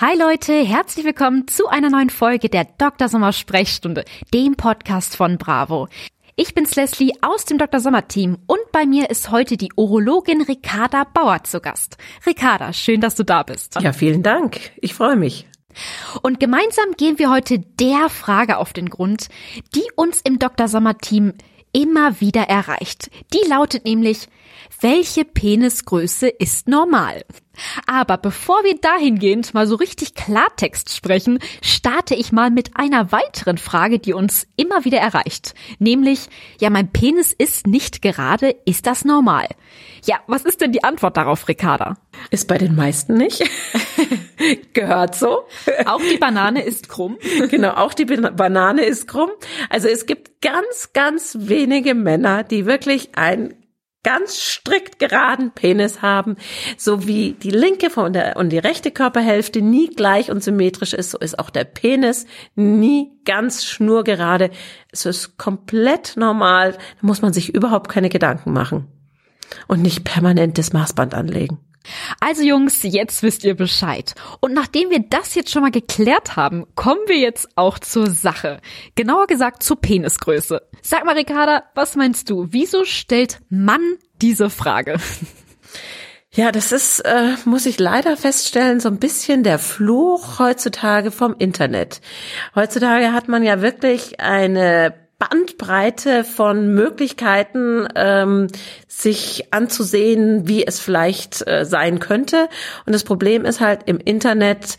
Hi Leute, herzlich willkommen zu einer neuen Folge der Dr. Sommer Sprechstunde, dem Podcast von Bravo. Ich bin's Leslie aus dem Dr. Sommer Team und bei mir ist heute die Urologin Ricarda Bauer zu Gast. Ricarda, schön, dass du da bist. Ja, vielen Dank. Ich freue mich. Und gemeinsam gehen wir heute der Frage auf den Grund, die uns im Dr. Sommer Team immer wieder erreicht. Die lautet nämlich, welche Penisgröße ist normal? Aber bevor wir dahingehend mal so richtig Klartext sprechen, starte ich mal mit einer weiteren Frage, die uns immer wieder erreicht. Nämlich, ja, mein Penis ist nicht gerade, ist das normal? Ja, was ist denn die Antwort darauf, Ricarda? Ist bei den meisten nicht. Gehört so. Auch die Banane ist krumm. Genau, auch die Banane ist krumm. Also es gibt ganz, ganz wenige Männer, die wirklich ein ganz strikt geraden Penis haben, so wie die linke von der, und die rechte Körperhälfte nie gleich und symmetrisch ist, so ist auch der Penis nie ganz schnurgerade. Es ist komplett normal, da muss man sich überhaupt keine Gedanken machen und nicht permanent das Maßband anlegen. Also Jungs, jetzt wisst ihr Bescheid. Und nachdem wir das jetzt schon mal geklärt haben, kommen wir jetzt auch zur Sache. Genauer gesagt zur Penisgröße. Sag mal, Ricarda, was meinst du? Wieso stellt Mann diese Frage? Ja, das ist, äh, muss ich leider feststellen, so ein bisschen der Fluch heutzutage vom Internet. Heutzutage hat man ja wirklich eine Bandbreite von Möglichkeiten, ähm, sich anzusehen, wie es vielleicht äh, sein könnte. Und das Problem ist halt im Internet,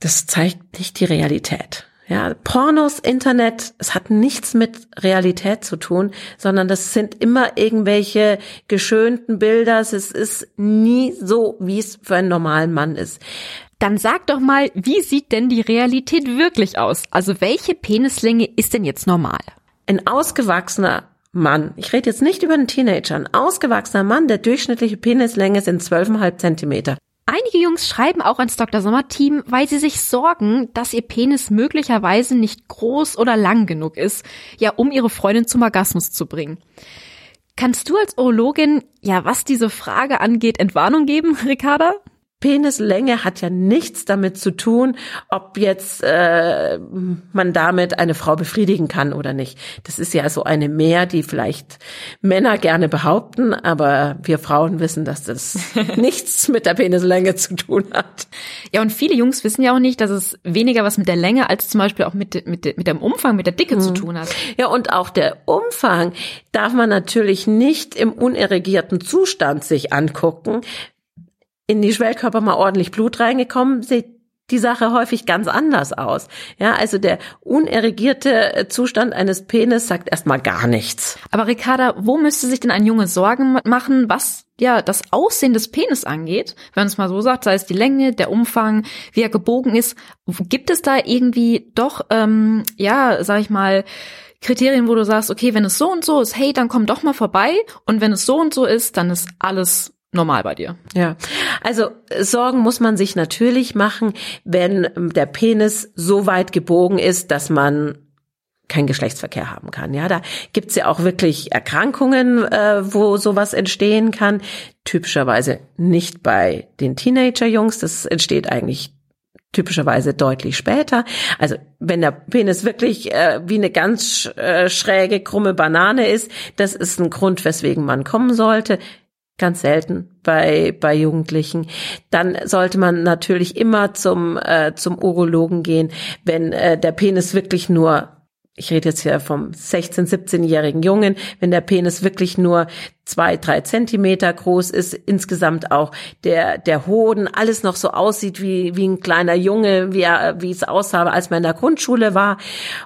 das zeigt nicht die Realität. Ja, Pornos, Internet, es hat nichts mit Realität zu tun, sondern das sind immer irgendwelche geschönten Bilder. Es ist nie so, wie es für einen normalen Mann ist. Dann sag doch mal, wie sieht denn die Realität wirklich aus? Also welche Penislänge ist denn jetzt normal? Ein ausgewachsener Mann, ich rede jetzt nicht über einen Teenager, ein ausgewachsener Mann, der durchschnittliche Penislänge sind 12,5 Zentimeter. Einige Jungs schreiben auch ans Dr. Sommer Team, weil sie sich sorgen, dass ihr Penis möglicherweise nicht groß oder lang genug ist, ja, um ihre Freundin zum Orgasmus zu bringen. Kannst du als Urologin, ja, was diese Frage angeht, Entwarnung geben, Ricarda? Penislänge hat ja nichts damit zu tun, ob jetzt äh, man damit eine Frau befriedigen kann oder nicht. Das ist ja so eine Mehr, die vielleicht Männer gerne behaupten, aber wir Frauen wissen, dass das nichts mit der Penislänge zu tun hat. Ja, und viele Jungs wissen ja auch nicht, dass es weniger was mit der Länge als zum Beispiel auch mit, mit, mit dem Umfang, mit der Dicke mhm. zu tun hat. Ja, und auch der Umfang darf man natürlich nicht im unerregierten Zustand sich angucken, in die Schwellkörper mal ordentlich Blut reingekommen, sieht die Sache häufig ganz anders aus. Ja, also der unerregierte Zustand eines Penis sagt erstmal gar nichts. Aber Ricarda, wo müsste sich denn ein Junge Sorgen machen, was ja das Aussehen des Penis angeht? Wenn man es mal so sagt, sei es die Länge, der Umfang, wie er gebogen ist, gibt es da irgendwie doch, ähm, ja, sag ich mal, Kriterien, wo du sagst, okay, wenn es so und so ist, hey, dann komm doch mal vorbei. Und wenn es so und so ist, dann ist alles normal bei dir. Ja, also Sorgen muss man sich natürlich machen, wenn der Penis so weit gebogen ist, dass man keinen Geschlechtsverkehr haben kann. Ja, da gibt's ja auch wirklich Erkrankungen, äh, wo sowas entstehen kann. Typischerweise nicht bei den Teenager-Jungs. Das entsteht eigentlich typischerweise deutlich später. Also wenn der Penis wirklich äh, wie eine ganz äh, schräge, krumme Banane ist, das ist ein Grund, weswegen man kommen sollte ganz selten bei bei Jugendlichen. Dann sollte man natürlich immer zum äh, zum Urologen gehen, wenn äh, der Penis wirklich nur ich rede jetzt hier vom 16-, 17-jährigen Jungen, wenn der Penis wirklich nur zwei, drei Zentimeter groß ist, insgesamt auch der, der Hoden, alles noch so aussieht wie, wie ein kleiner Junge, wie, er, wie es aussah, als man in der Grundschule war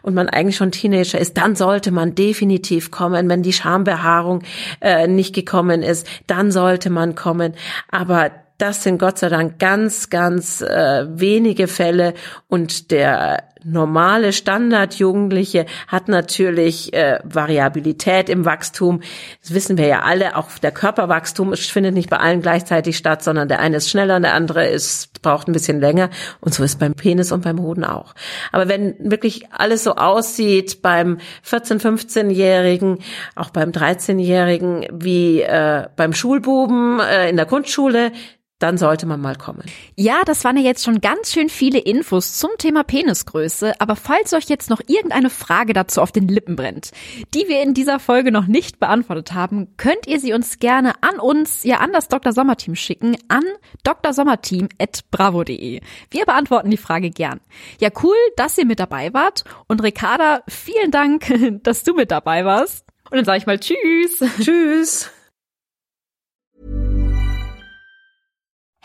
und man eigentlich schon Teenager ist, dann sollte man definitiv kommen. Wenn die Schambehaarung äh, nicht gekommen ist, dann sollte man kommen. Aber das sind Gott sei Dank ganz, ganz äh, wenige Fälle und der normale Standardjugendliche hat natürlich äh, Variabilität im Wachstum. Das wissen wir ja alle. Auch der Körperwachstum findet nicht bei allen gleichzeitig statt, sondern der eine ist schneller, der andere ist braucht ein bisschen länger. Und so ist beim Penis und beim Hoden auch. Aber wenn wirklich alles so aussieht beim 14-, 15-Jährigen, auch beim 13-Jährigen wie äh, beim Schulbuben äh, in der Grundschule, dann sollte man mal kommen. Ja, das waren ja jetzt schon ganz schön viele Infos zum Thema Penisgröße, aber falls euch jetzt noch irgendeine Frage dazu auf den Lippen brennt, die wir in dieser Folge noch nicht beantwortet haben, könnt ihr sie uns gerne an uns, ja an das Dr. Sommerteam schicken, an drsommerteam.bravo.de. Wir beantworten die Frage gern. Ja, cool, dass ihr mit dabei wart und Ricarda, vielen Dank, dass du mit dabei warst. Und dann sage ich mal Tschüss. Tschüss.